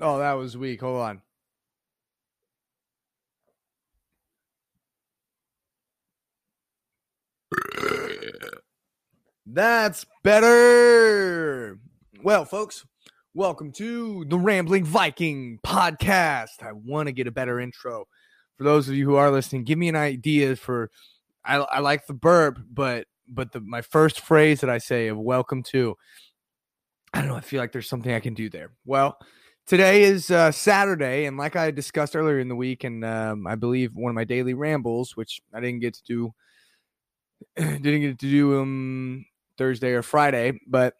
Oh, that was weak. Hold on. That's better. Well, folks, welcome to the Rambling Viking podcast. I want to get a better intro. For those of you who are listening, give me an idea for I, I like the burp, but but the my first phrase that I say of welcome to I don't know, I feel like there's something I can do there. Well, today is uh, Saturday, and like I discussed earlier in the week, and um, I believe one of my daily rambles, which I didn't get to do, didn't get to do um Thursday or Friday, but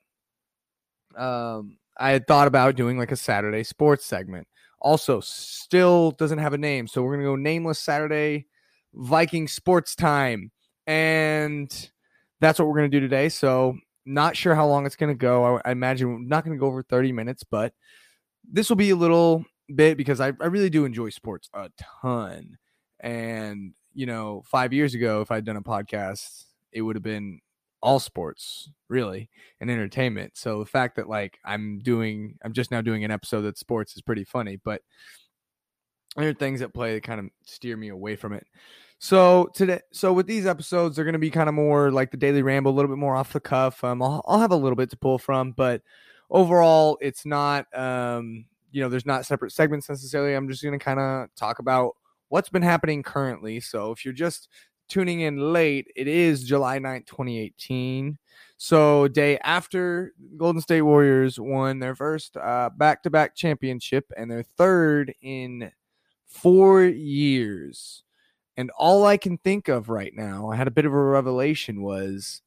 um, I had thought about doing like a Saturday sports segment. Also, still doesn't have a name, so we're gonna go nameless Saturday Viking sports time, and that's what we're gonna do today. So, not sure how long it's gonna go. I, I imagine we're not gonna go over thirty minutes, but this will be a little bit because I, I really do enjoy sports a ton. And, you know, five years ago, if I'd done a podcast, it would have been all sports, really, and entertainment. So the fact that like I'm doing, I'm just now doing an episode that sports is pretty funny, but there are things at play that kind of steer me away from it. So today, so with these episodes, they're going to be kind of more like the daily ramble, a little bit more off the cuff. Um, I'll, I'll have a little bit to pull from, but overall, it's not, um, you know, there's not separate segments necessarily. I'm just going to kind of talk about what's been happening currently. So if you're just tuning in late, it is July 9th, 2018. So, day after Golden State Warriors won their first back to back championship and their third in four years. And all I can think of right now, I had a bit of a revelation was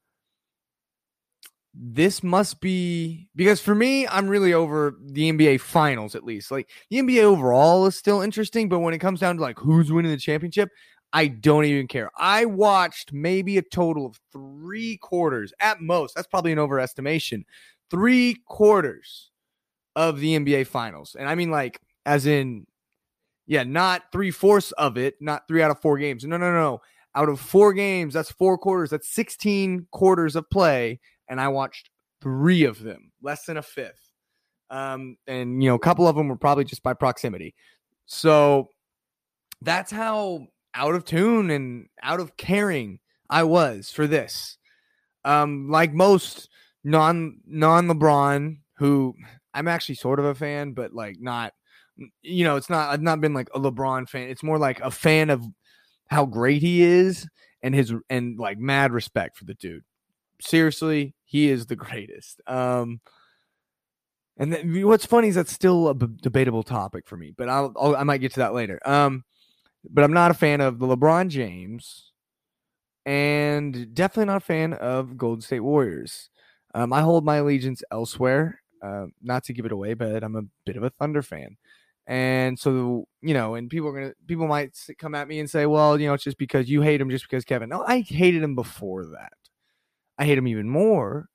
this must be because for me, I'm really over the NBA finals at least. Like the NBA overall is still interesting, but when it comes down to like who's winning the championship, I don't even care. I watched maybe a total of three quarters at most. That's probably an overestimation. Three quarters of the NBA finals. And I mean, like, as in, yeah, not three fourths of it, not three out of four games. No, no, no. Out of four games, that's four quarters. That's 16 quarters of play. And I watched three of them, less than a fifth. Um, and, you know, a couple of them were probably just by proximity. So that's how out of tune and out of caring I was for this. Um, like most non non LeBron, who I'm actually sort of a fan, but like not, you know, it's not. I've not been like a LeBron fan. It's more like a fan of how great he is and his and like mad respect for the dude. Seriously, he is the greatest. Um, and then, what's funny is that's still a b- debatable topic for me, but I'll, I'll I might get to that later. Um, but I'm not a fan of the LeBron James and definitely not a fan of Golden State Warriors. Um, I hold my allegiance elsewhere, uh, not to give it away, but I'm a bit of a Thunder fan. And so, you know, and people are to, people might come at me and say, well, you know, it's just because you hate him just because Kevin. No, I hated him before that. I hate him even more.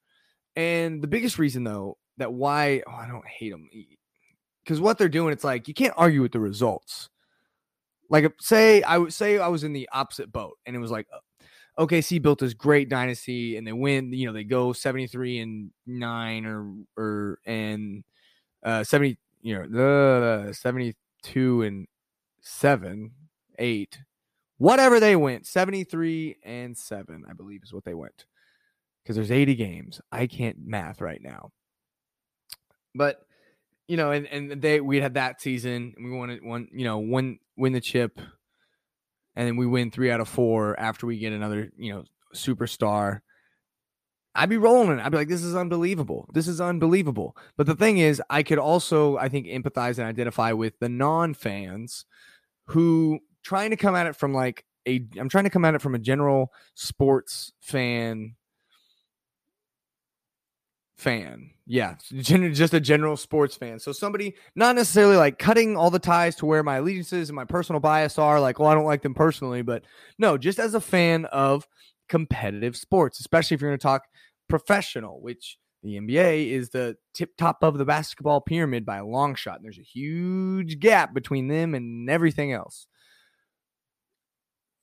And the biggest reason, though, that why oh, I don't hate him, because what they're doing, it's like you can't argue with the results like say I would say I was in the opposite boat and it was like uh, OKC built this great dynasty and they win, you know, they go 73 and 9 or or and uh 70, you know, the uh, 72 and 7, 8. Whatever they went, 73 and 7, I believe is what they went. Cuz there's 80 games. I can't math right now. But you know, and, and they we had that season. We wanted one, you know, one win the chip, and then we win three out of four after we get another, you know, superstar. I'd be rolling. I'd be like, this is unbelievable. This is unbelievable. But the thing is, I could also, I think, empathize and identify with the non-fans who trying to come at it from like a I'm trying to come at it from a general sports fan fan. Yeah, just a general sports fan. So somebody not necessarily like cutting all the ties to where my allegiances and my personal bias are. Like, well, I don't like them personally, but no, just as a fan of competitive sports, especially if you're going to talk professional, which the NBA is the tip top of the basketball pyramid by a long shot. And there's a huge gap between them and everything else.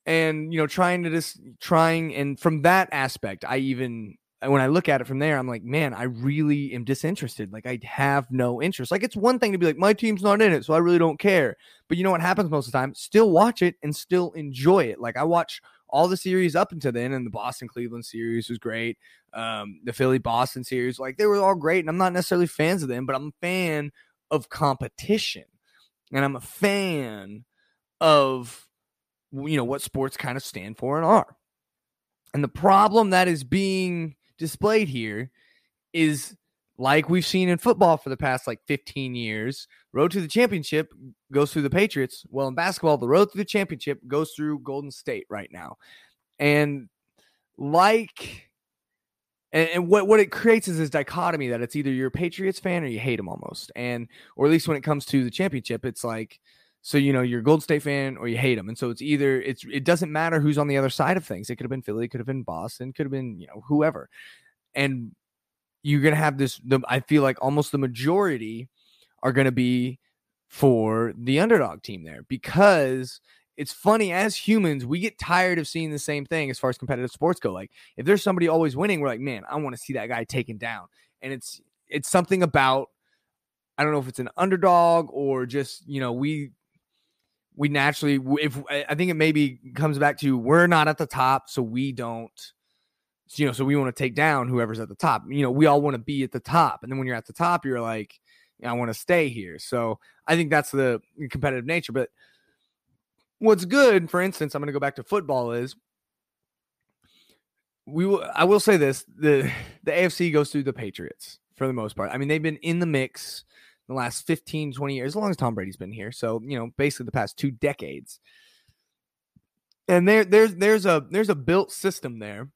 And you know, trying to just trying and from that aspect, I even when I look at it from there, I'm like, man, I really am disinterested. Like I have no interest. Like it's one thing to be like, my team's not in it, so I really don't care. But you know what happens most of the time? Still watch it and still enjoy it. Like I watch all the series up until then, and the Boston Cleveland series was great. Um, the Philly Boston series, like they were all great, and I'm not necessarily fans of them, but I'm a fan of competition, and I'm a fan of you know what sports kind of stand for and are. And the problem that is being displayed here is like we've seen in football for the past like 15 years. Road to the championship goes through the Patriots. Well, in basketball, the road to the championship goes through Golden State right now. And like and, and, what, what it creates is this dichotomy that it's either you're a Patriots fan or you hate them almost. And or at least when it comes to the championship, it's like so you know you're a Golden State fan or you hate them, and so it's either it's it doesn't matter who's on the other side of things. It could have been Philly, could have been Boston, could have been you know whoever, and you're gonna have this. The, I feel like almost the majority are gonna be for the underdog team there because it's funny as humans we get tired of seeing the same thing as far as competitive sports go like if there's somebody always winning we're like man i want to see that guy taken down and it's it's something about i don't know if it's an underdog or just you know we we naturally if I think it maybe comes back to we're not at the top, so we don't you know, so we want to take down whoever's at the top. You know, we all want to be at the top. And then when you're at the top, you're like, I want to stay here. So I think that's the competitive nature. But what's good, for instance, I'm going to go back to football is we will, I will say this the the AFC goes through the Patriots for the most part. I mean, they've been in the mix the last 15, 20 years, as long as Tom Brady's been here. So, you know, basically the past two decades. And there there's there's a there's a built system there.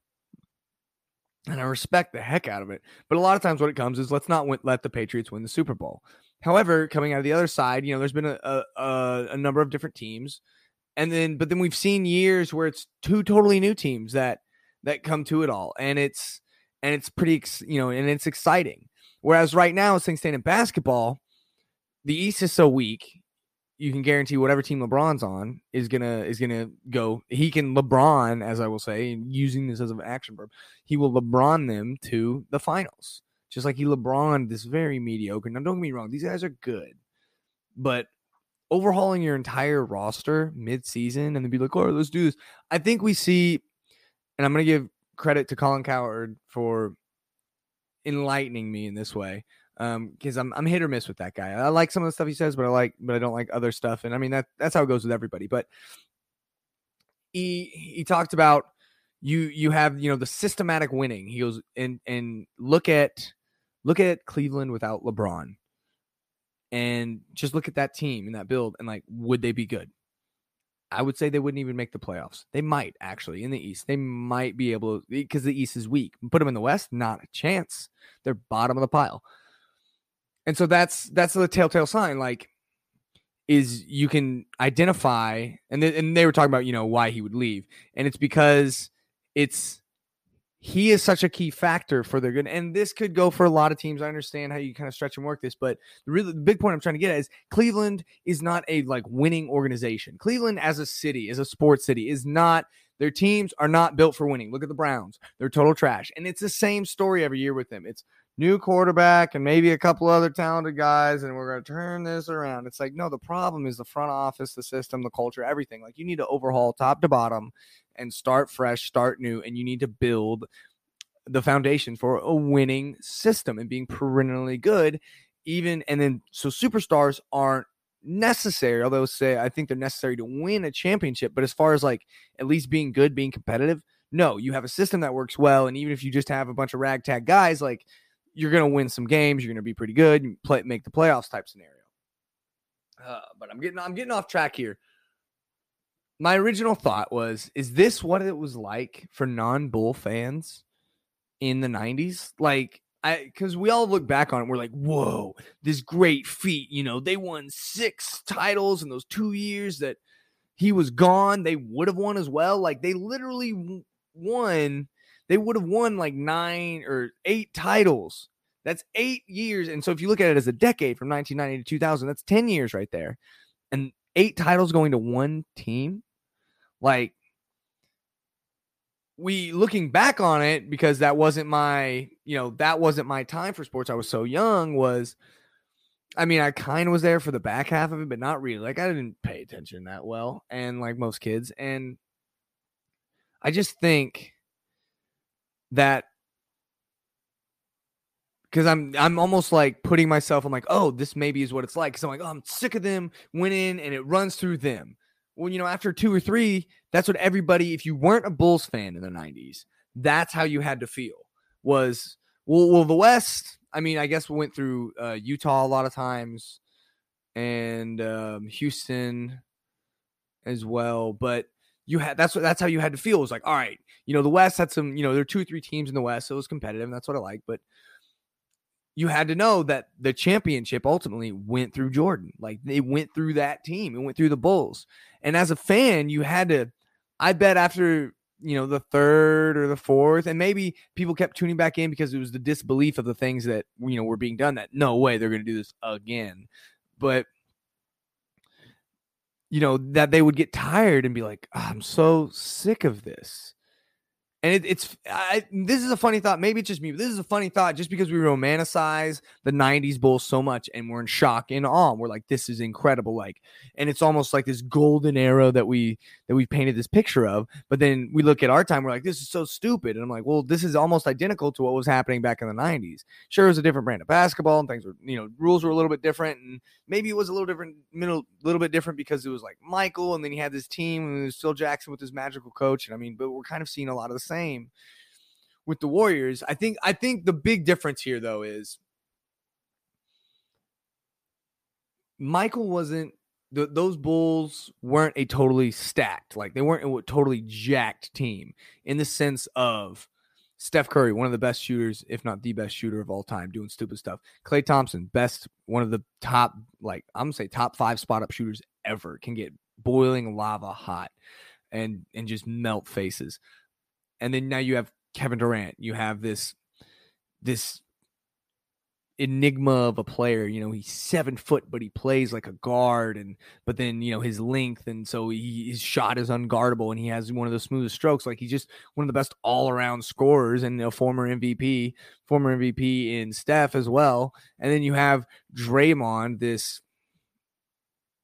And I respect the heck out of it. But a lot of times what it comes is let's not let the Patriots win the Super Bowl. However, coming out of the other side, you know, there's been a, a, a number of different teams. And then but then we've seen years where it's two totally new teams that that come to it all. And it's and it's pretty you know, and it's exciting. Whereas right now, as things in basketball, the East is so weak. You can guarantee whatever team LeBron's on is gonna is gonna go. He can LeBron, as I will say, using this as an action verb, he will LeBron them to the finals, just like he LeBron this very mediocre. Now, don't get me wrong; these guys are good, but overhauling your entire roster mid-season and then be like, "Oh, let's do this." I think we see, and I'm gonna give credit to Colin Cowherd for enlightening me in this way because um, I'm I'm hit or miss with that guy. I like some of the stuff he says, but I like but I don't like other stuff. And I mean that that's how it goes with everybody. But he he talked about you you have you know the systematic winning. He goes and and look at look at Cleveland without LeBron, and just look at that team and that build and like would they be good? I would say they wouldn't even make the playoffs. They might actually in the East. They might be able to because the East is weak. Put them in the West, not a chance. They're bottom of the pile. And so that's that's the telltale sign. Like, is you can identify, and th- and they were talking about you know why he would leave, and it's because it's he is such a key factor for their good. And this could go for a lot of teams. I understand how you kind of stretch and work this, but the really the big point I'm trying to get at is Cleveland is not a like winning organization. Cleveland as a city, as a sports city, is not their teams are not built for winning. Look at the Browns. They're total trash. And it's the same story every year with them. It's new quarterback and maybe a couple other talented guys, and we're going to turn this around. It's like, no, the problem is the front office, the system, the culture, everything. Like, you need to overhaul top to bottom and start fresh, start new, and you need to build the foundation for a winning system and being perennially good. Even and then, so superstars aren't necessary, although say I think they're necessary to win a championship. But as far as like at least being good, being competitive, no, you have a system that works well. And even if you just have a bunch of ragtag guys, like you're going to win some games, you're going to be pretty good, play, make the playoffs type scenario. Uh, but I'm getting I'm getting off track here. My original thought was is this what it was like for non-bull fans in the 90s like i because we all look back on it we're like whoa this great feat you know they won six titles in those two years that he was gone they would have won as well. Like they literally won they would have won like nine or eight titles that's eight years and so if you look at it as a decade from 1990 to 2000 that's 10 years right there and eight titles going to one team like we looking back on it because that wasn't my, you know, that wasn't my time for sports. I was so young was I mean, I kind of was there for the back half of it, but not really. Like I didn't pay attention that well and like most kids and I just think that because I'm I'm almost like putting myself. I'm like, oh, this maybe is what it's like. Because I'm like, oh, I'm sick of them winning, and it runs through them. Well, you know, after two or three, that's what everybody. If you weren't a Bulls fan in the '90s, that's how you had to feel. Was well, well, the West. I mean, I guess we went through uh, Utah a lot of times, and um, Houston as well. But you had that's what that's how you had to feel. It was like, all right, you know, the West had some, you know, there are two or three teams in the West, so it was competitive. And that's what I like. But you had to know that the championship ultimately went through Jordan. Like it went through that team. It went through the Bulls. And as a fan, you had to, I bet after, you know, the third or the fourth, and maybe people kept tuning back in because it was the disbelief of the things that, you know, were being done that no way they're going to do this again. But, you know, that they would get tired and be like, oh, I'm so sick of this and it, it's I, this is a funny thought. Maybe it's just me. But this is a funny thought, just because we romanticize the '90s Bulls so much, and we're in shock and awe. We're like, this is incredible. Like, and it's almost like this golden era that we that we painted this picture of. But then we look at our time, we're like, this is so stupid. And I'm like, well, this is almost identical to what was happening back in the '90s. Sure, it was a different brand of basketball, and things were, you know, rules were a little bit different, and maybe it was a little different, middle, little bit different because it was like Michael, and then he had this team, and it was Phil Jackson with his magical coach. And I mean, but we're kind of seeing a lot of the same same with the Warriors. I think I think the big difference here though is Michael wasn't those Bulls weren't a totally stacked, like they weren't a totally jacked team in the sense of Steph Curry, one of the best shooters, if not the best shooter of all time, doing stupid stuff. Klay Thompson, best, one of the top, like I'm gonna say top five spot up shooters ever, can get boiling lava hot and and just melt faces and then now you have Kevin Durant. You have this this enigma of a player. You know, he's seven foot, but he plays like a guard, and but then you know his length, and so he, his shot is unguardable, and he has one of the smoothest strokes. Like he's just one of the best all around scorers, and a former MVP, former MVP in Steph as well. And then you have Draymond, this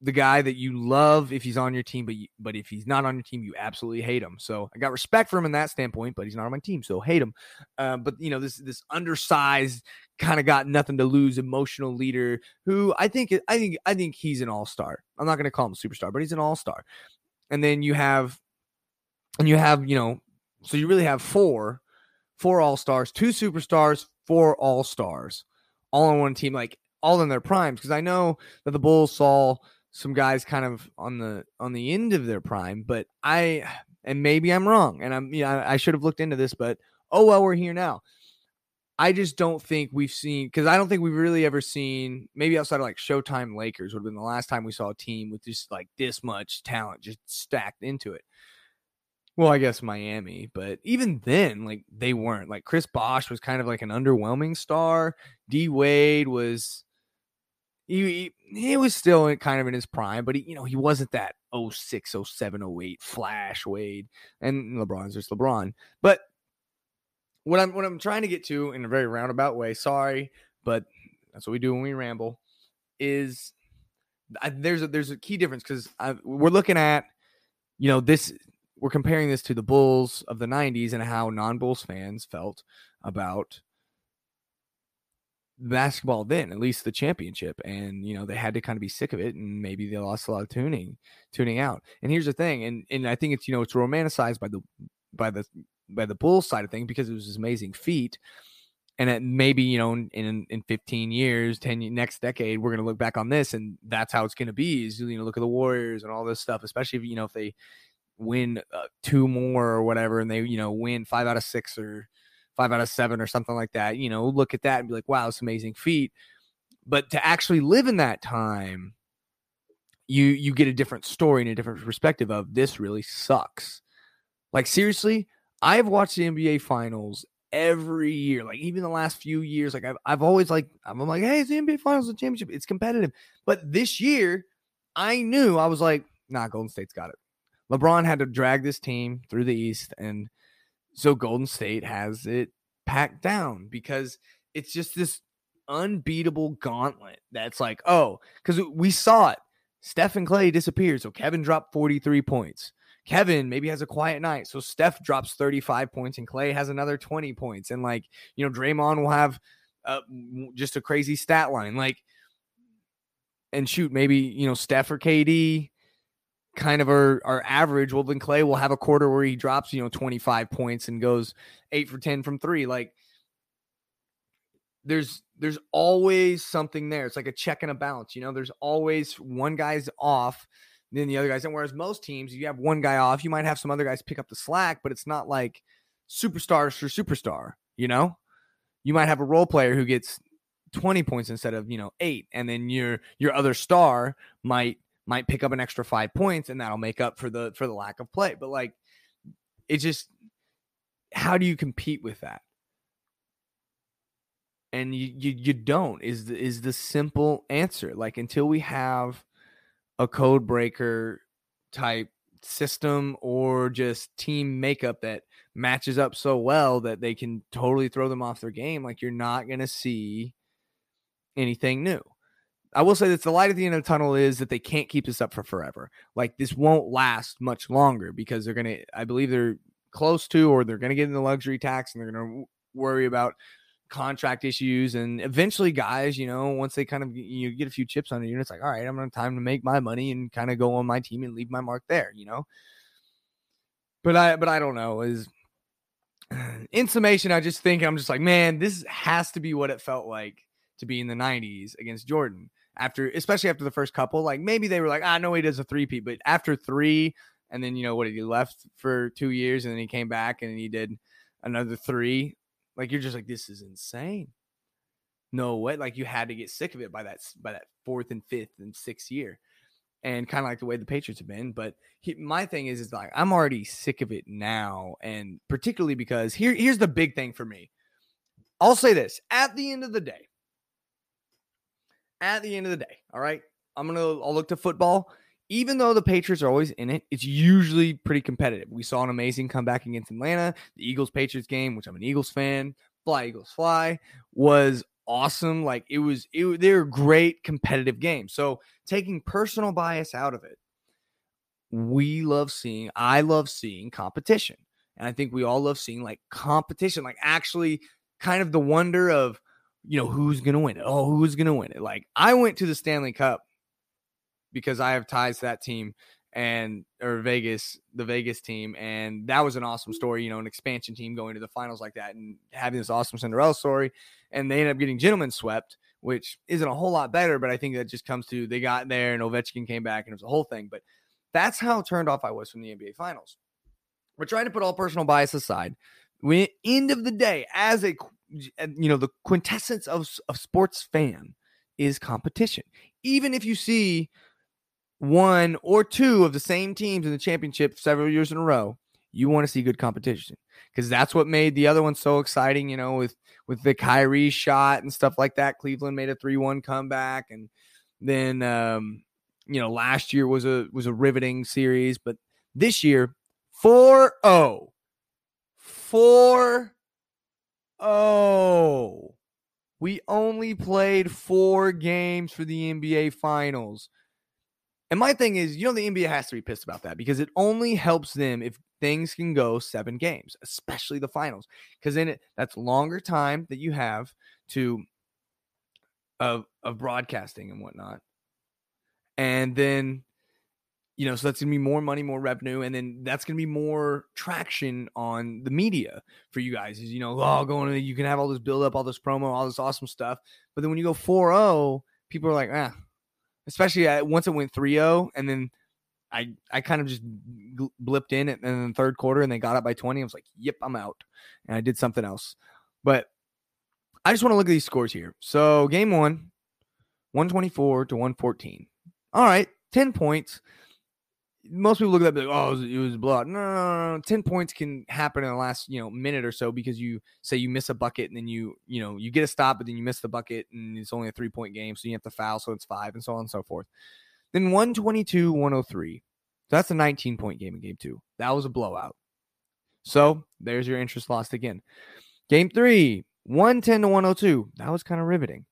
the guy that you love if he's on your team, but you, but if he's not on your team, you absolutely hate him. So I got respect for him in that standpoint, but he's not on my team, so hate him. Uh, but you know this this undersized kind of got nothing to lose emotional leader who I think I think I think he's an all star. I'm not going to call him a superstar, but he's an all star. And then you have and you have you know so you really have four four all stars, two superstars, four all stars, all on one team, like all in their primes. Because I know that the Bulls saw some guys kind of on the on the end of their prime, but I and maybe I'm wrong, and I'm yeah I should have looked into this, but oh well, we're here now. I just don't think we've seen because I don't think we've really ever seen maybe outside of like Showtime Lakers would have been the last time we saw a team with just like this much talent just stacked into it. Well, I guess Miami, but even then, like they weren't. Like Chris Bosh was kind of like an underwhelming star. D Wade was he, he, was still kind of in his prime, but he, you know, he wasn't that 06, 07, 08 flash Wade. And LeBron's just LeBron. But what I'm what I'm trying to get to in a very roundabout way, sorry, but that's what we do when we ramble, is I, there's a there's a key difference because we're looking at, you know, this we're comparing this to the Bulls of the 90s and how non-Bulls fans felt about basketball then, at least the championship. And, you know, they had to kind of be sick of it and maybe they lost a lot of tuning, tuning out. And here's the thing, and and I think it's, you know, it's romanticized by the by the by the Bulls side of thing because it was this amazing feat. And it maybe, you know, in in 15 years, 10 next decade, we're gonna look back on this and that's how it's gonna be. Is you know, look at the Warriors and all this stuff, especially if you know if they win uh, two more or whatever and they, you know, win five out of six or five out of seven or something like that, you know, look at that and be like, wow, it's amazing feat. But to actually live in that time, you you get a different story and a different perspective of this really sucks. Like seriously, I've watched the NBA finals every year, like even the last few years. Like I've I've always like I'm like, hey, it's the NBA finals, the championship. It's competitive. But this year, I knew I was like, nah, Golden State's got it. LeBron had to drag this team through the East and So Golden State has it packed down because it's just this unbeatable gauntlet that's like, oh, because we saw it. Steph and Klay disappeared. So Kevin dropped 43 points. Kevin maybe has a quiet night. So Steph drops 35 points and Klay has another 20 points. And like, you know, Draymond will have uh, just a crazy stat line. Like, and shoot, maybe, you know, Steph or KD kind of our, are average. Well, then Klay will have a quarter where he drops, you know, 25 points and goes eight for 10 from three. Like, there's there's always something there. It's like a check and a balance. You know, there's always one guy's off, then the other guys. And whereas most teams, if you have one guy off, you might have some other guys pick up the slack, but it's not like superstars for superstar. You know, you might have a role player who gets 20 points instead of you know eight, and then your your other star might might pick up an extra five points, and that'll make up for the for the lack of play. But like, it just how do you compete with that? and you, you you don't is the, is the simple answer like until we have a code breaker type system or just team makeup that matches up so well that they can totally throw them off their game like you're not going to see anything new i will say that the light at the end of the tunnel is that they can't keep this up for forever. Like this won't last much longer because they're going to i believe they're close to or they're going to get in the luxury tax and they're going to worry about contract issues and eventually guys you know once they kind of you get a few chips on you it's like all right i'm gonna time to make my money and kind of go on my team and leave my mark there you know? But i but i don't know is in summation i just think i'm just like man this has to be what it felt like to be in the 90s against jordan after especially after the first couple like maybe they were like ah no he does a three-peat but after three and then you know what he left for two years and then he came back and he did another three like you're just like, this is insane. No way. Like you had to get sick of it by that by that fourth and fifth and sixth year. And kind of like the way the Patriots have been. But he, my thing is, is like I'm already sick of it now. And particularly because here, here's the big thing for me. I'll say this at the end of the day. At the end of the day, all right. I'm gonna I'll look to football even though the Patriots are always in it, it's usually pretty competitive. We saw an amazing comeback against Atlanta. The Eagles Patriots game, which I'm an Eagles fan, fly Eagles fly, was awesome. Like it was, it, they were great competitive games. So taking personal bias out of it, we love seeing, I love seeing competition. And I think we all love seeing like competition, like actually kind of the wonder of, you know, who's going to win it? Oh, who's going to win it? Like I went to the Stanley Cup because I have ties to that team and or Vegas, the Vegas team, and that was an awesome story. You know, an expansion team going to the finals like that and having this awesome Cinderella story, and they end up getting gentlemen swept, which isn't a whole lot better, but I think that just comes to they got there and Ovechkin came back and it was a whole thing. But that's how turned off I was from the NBA Finals. We're trying to put all personal bias aside. We end of the day, as a you know, the quintessence of of sports fan is competition. Even if you see one or two of the same teams in the championship several years in a row, you want to see good competition because that's what made the other one so exciting. You know, with with the Kyrie shot and stuff like that. Cleveland made a three one comeback, and then um, you know last year was a was a riveting series, but this year 4-0. 4-0. We only played four games for the NBA Finals. And my thing is, you know, the NBA has to be pissed about that because it only helps them if things can go seven games, especially the finals, because then it, that's longer time that you have to of of broadcasting and whatnot, and then you know, so that's gonna be more money, more revenue, and then that's gonna be more traction on the media for you guys. Is you know, oh, going to you can have all this build up, all this promo, all this awesome stuff, but then when you go 4-0, people are like, ah especially at, once it went 3-0 and then I I kind of just blipped in and in the third quarter and they got up by 20. I was like, "Yep, I'm out." And I did something else. But I just want to look at these scores here. So, game 1, 124 to 114. All right, 10 points most people look at that like, oh, it was, it blowout. No, no, no, no, ten points can happen in the last you know minute or so because you say you miss a bucket and then you you know you get a stop, but then you miss the bucket and it's only a three point game, so you have to foul, so it's five, and so on and so forth. Then 122, 103. So that's a 19 point game in game two. That was a blowout. So there's your interest lost again. Game three, 110 to 102. That was kind of riveting.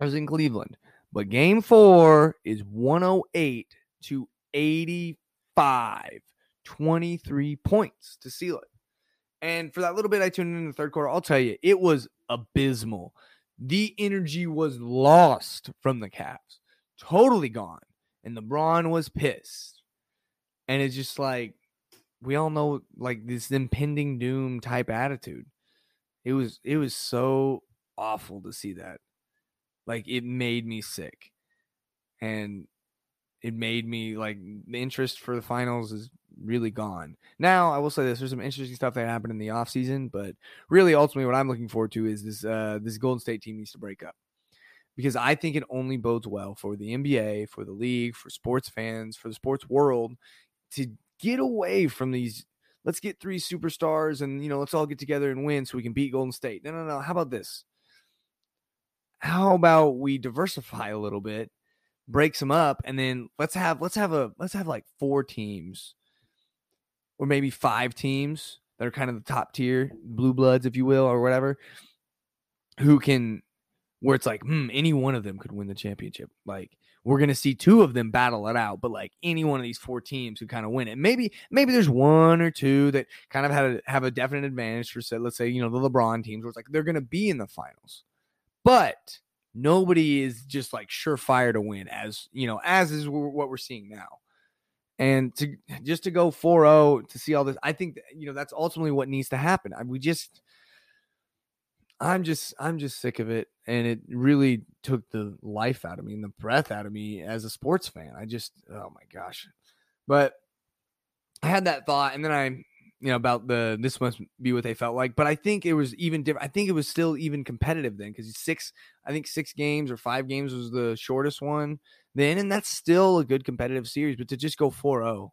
I was in Cleveland. But game four is 108 to 85. 23 points to seal it. And for that little bit I tuned in the third quarter, I'll tell you, it was abysmal. The energy was lost from the Cavs, totally gone. And LeBron was pissed. And it's just like, we all know like this impending doom type attitude. It was it was so awful to see that. Like it made me sick. And it made me like the interest for the finals is really gone. Now, I will say this: there's some interesting stuff that happened in the offseason, but really, ultimately, what I'm looking forward to is this: uh, this Golden State team needs to break up because I think it only bodes well for the NBA, for the league, for sports fans, for the sports world to get away from these. Let's get three superstars and you know let's all get together and win so we can beat Golden State. No, no, no. How about this? How about we diversify a little bit, break them up, and then let's have let's have a let's have like four teams or maybe five teams that are kind of the top tier, blue bloods, if you will, or whatever, who can where it's like, hmm, any one of them could win the championship. Like we're gonna see two of them battle it out, but like any one of these four teams who kind of win it. Maybe maybe there's one or two that kind of have a, have a definite advantage for say, let's say you know the LeBron teams where it's like they're gonna be in the finals, but nobody is just like surefire to win as you know as is what we're seeing now. And to just to go 4-0 to see all this, I think that, you know that's ultimately what needs to happen. I, we just I'm just I'm just sick of it and it really took the life out of me and the breath out of me as a sports fan. I just oh my gosh. But I had that thought and then I you know about the this must be what they felt like but i think it was even different i think it was still even competitive then because six i think six games or five games was the shortest one then and that's still a good competitive series but to just go 4-0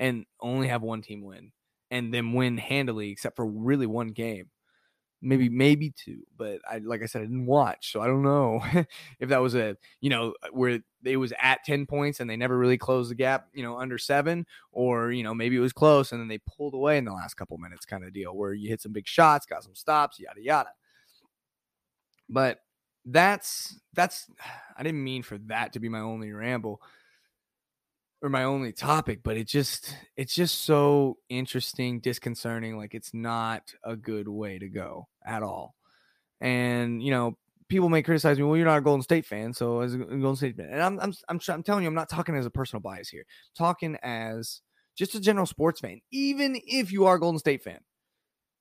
and only have one team win and then win handily except for really one game maybe maybe two but i like i said i didn't watch so i don't know if that was a you know uh, where it was at 10 points and they never really closed the gap you know under seven or you know maybe it was close and then they pulled away in the last couple minutes kind of deal where you hit some big shots got some stops yada yada but that's that's i didn't mean for that to be my only ramble or my only topic, but it just it's just so interesting, disconcerting. Like it's not a good way to go at all. And you know, people may criticize me. Well, you're not a Golden State fan, so as a Golden State fan, and I'm I'm I'm, I'm telling you, I'm not talking as a personal bias here. I'm talking as just a general sports fan. Even if you are a Golden State fan,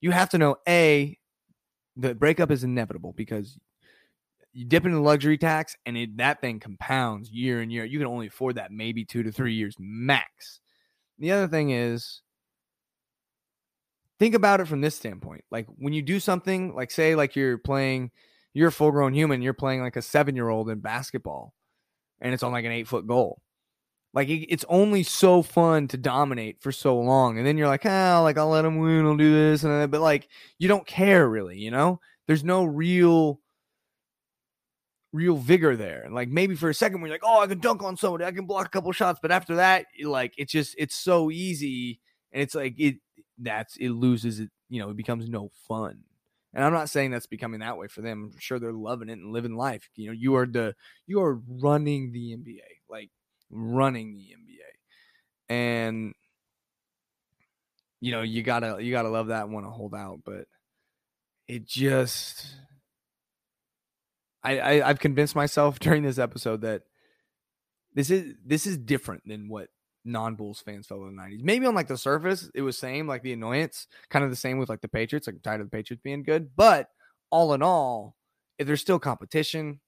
you have to know a the breakup is inevitable because you dip into the luxury tax and it, that thing compounds year and year. You can only afford that maybe two to three years max. The other thing is, think about it from this standpoint. Like when you do something, like say, like you're playing, you're a full grown human, you're playing like a seven year old in basketball, and it's on like an eight foot goal. Like it, it's only so fun to dominate for so long, and then you're like, ah, like I'll let him win, I'll do this, and but like you don't care really, you know. There's no real real vigor there. And like maybe for a second, we're like, oh, I can dunk on somebody, I can block a couple shots. But after that, like it's just it's so easy, and it's like it that's it loses it. You know, it becomes no fun. And I'm not saying that's becoming that way for them. I'm sure they're loving it and living life. You know, you are the you are running the NBA, like running the NBA, and you know you gotta you gotta love that and want to hold out, but it just I, I I've convinced myself during this episode that this is this is different than what non-Bulls fans felt in the 90s. Maybe on like the surface, it was same, like the annoyance, kind of the same with like the Patriots, like tired of the Patriots being good. But all in all, if there's still competition,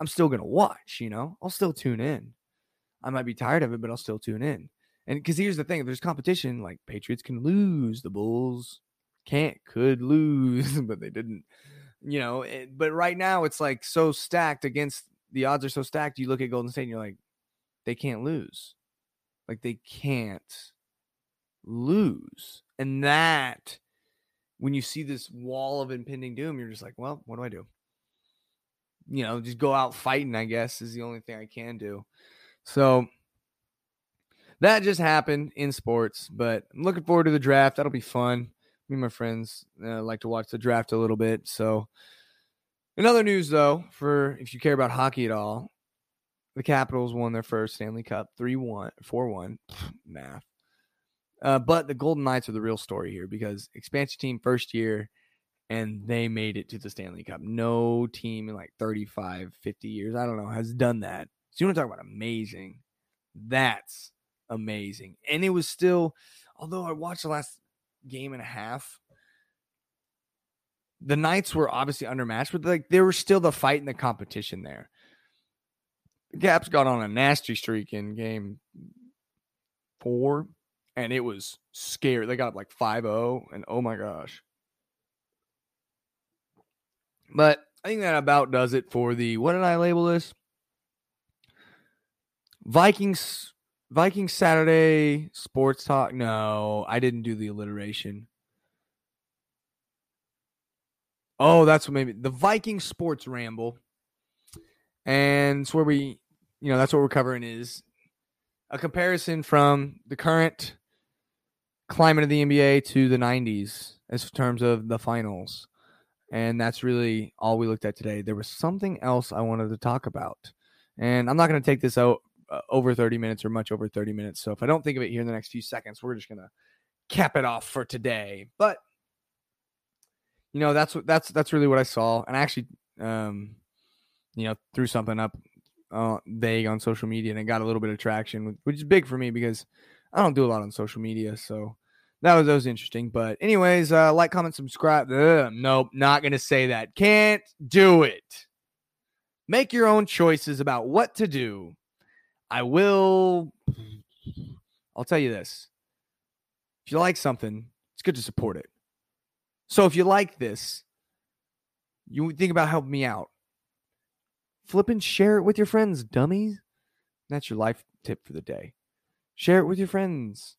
I'm still gonna watch, you know, I'll still tune in. I might be tired of it, but I'll still tune in. And because here's the thing, if there's competition, like Patriots can lose, the Bulls can't, could lose, but they didn't you know, it, but right now it's like so stacked against the odds are so stacked. You look at Golden State and you're like, they can't lose. Like they can't lose. And that, when you see this wall of impending doom, you're just like, well, what do I do? You know, just go out fighting, I guess, is the only thing I can do. So that just happened in sports. But I'm looking forward to the draft. That'll be fun. Me and my friends uh, like to watch the draft a little bit. So, in other news, though, for if you care about hockey at all, the Capitals won their first Stanley Cup 3 1, 4 1. Math. Uh, but the Golden Knights are the real story here because expansion team first year and they made it to the Stanley Cup. No team in like 35, 50 years, I don't know, has done that. So you want to talk about amazing? That's amazing. And it was still, although I watched the last game and a half, the Knights were obviously undermatched, but like there was still the fight and the competition there. The Caps got on a nasty streak in game four, and it was scary. They got like 5 0, and oh my gosh. But I think that about does it for the what did I label this? Vikings Vikings Saturday sports talk. No, I didn't do the alliteration. Oh, that's what maybe the Viking sports ramble. And it's where we, you know, that's what we're covering is a comparison from the current climate of the NBA to the 90s as terms of the finals. And that's really all we looked at today. There was something else I wanted to talk about. And I'm not going to take this out uh, over 30 minutes or much over 30 minutes. So if I don't think of it here in the next few seconds, we're just going to cap it off for today. But you know, that's what that's that's really what I saw. And I actually um you know, threw something up uh, vague on social media and it got a little bit of traction, which is big for me because I don't do a lot on social media. So that was that was interesting. But anyways, uh, like, comment, subscribe. Ugh, nope, not gonna say that. Can't do it. Make your own choices about what to do. I will. I'll tell you this: if you like something, it's good to support it. So if you like this, you think about helping me out. Flip and share it with your friends, dummies. That's your life tip for the day. Share it with your friends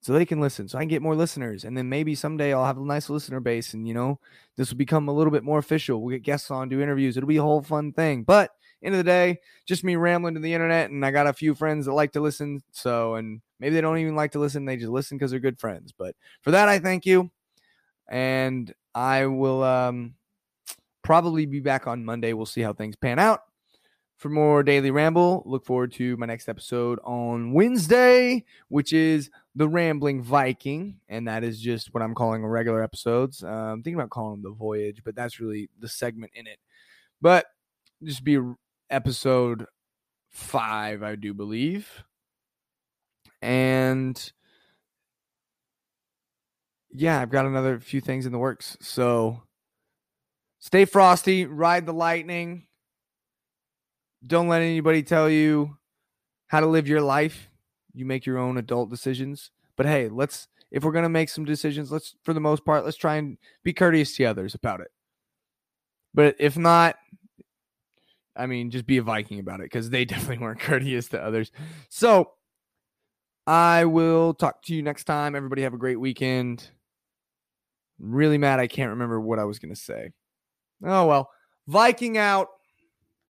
so they can listen, so I can get more listeners. And then maybe someday I'll have a nice listener base and, you know, this will become a little bit more official. We'll get guests on, do interviews. It'll be a whole fun thing. But end of the day, just me rambling to the internet. And I got a few friends that like to listen. So, and maybe they don't even like to listen. They just listen because they're good friends. But for that, I thank you. And I will um, probably be back on Monday. We'll see how things pan out. For more Daily Ramble, look forward to my next episode on Wednesday, which is The Rambling Viking. And that is just what I'm calling regular episodes. Uh, I'm thinking about calling them The Voyage, but that's really the segment in it. But just be episode five, I do believe. And yeah, I've got another few things in the works. So stay frosty, ride the lightning don't let anybody tell you how to live your life. You make your own adult decisions. But hey, let's if we're gonna make some decisions, let's for the most part, let's try and be courteous to others about it. But if not, I mean, just be a Viking about it because they definitely weren't courteous to others. So I will talk to you next time. Everybody have a great weekend. I'm really mad I can't remember what I was gonna say. Oh well. Viking out.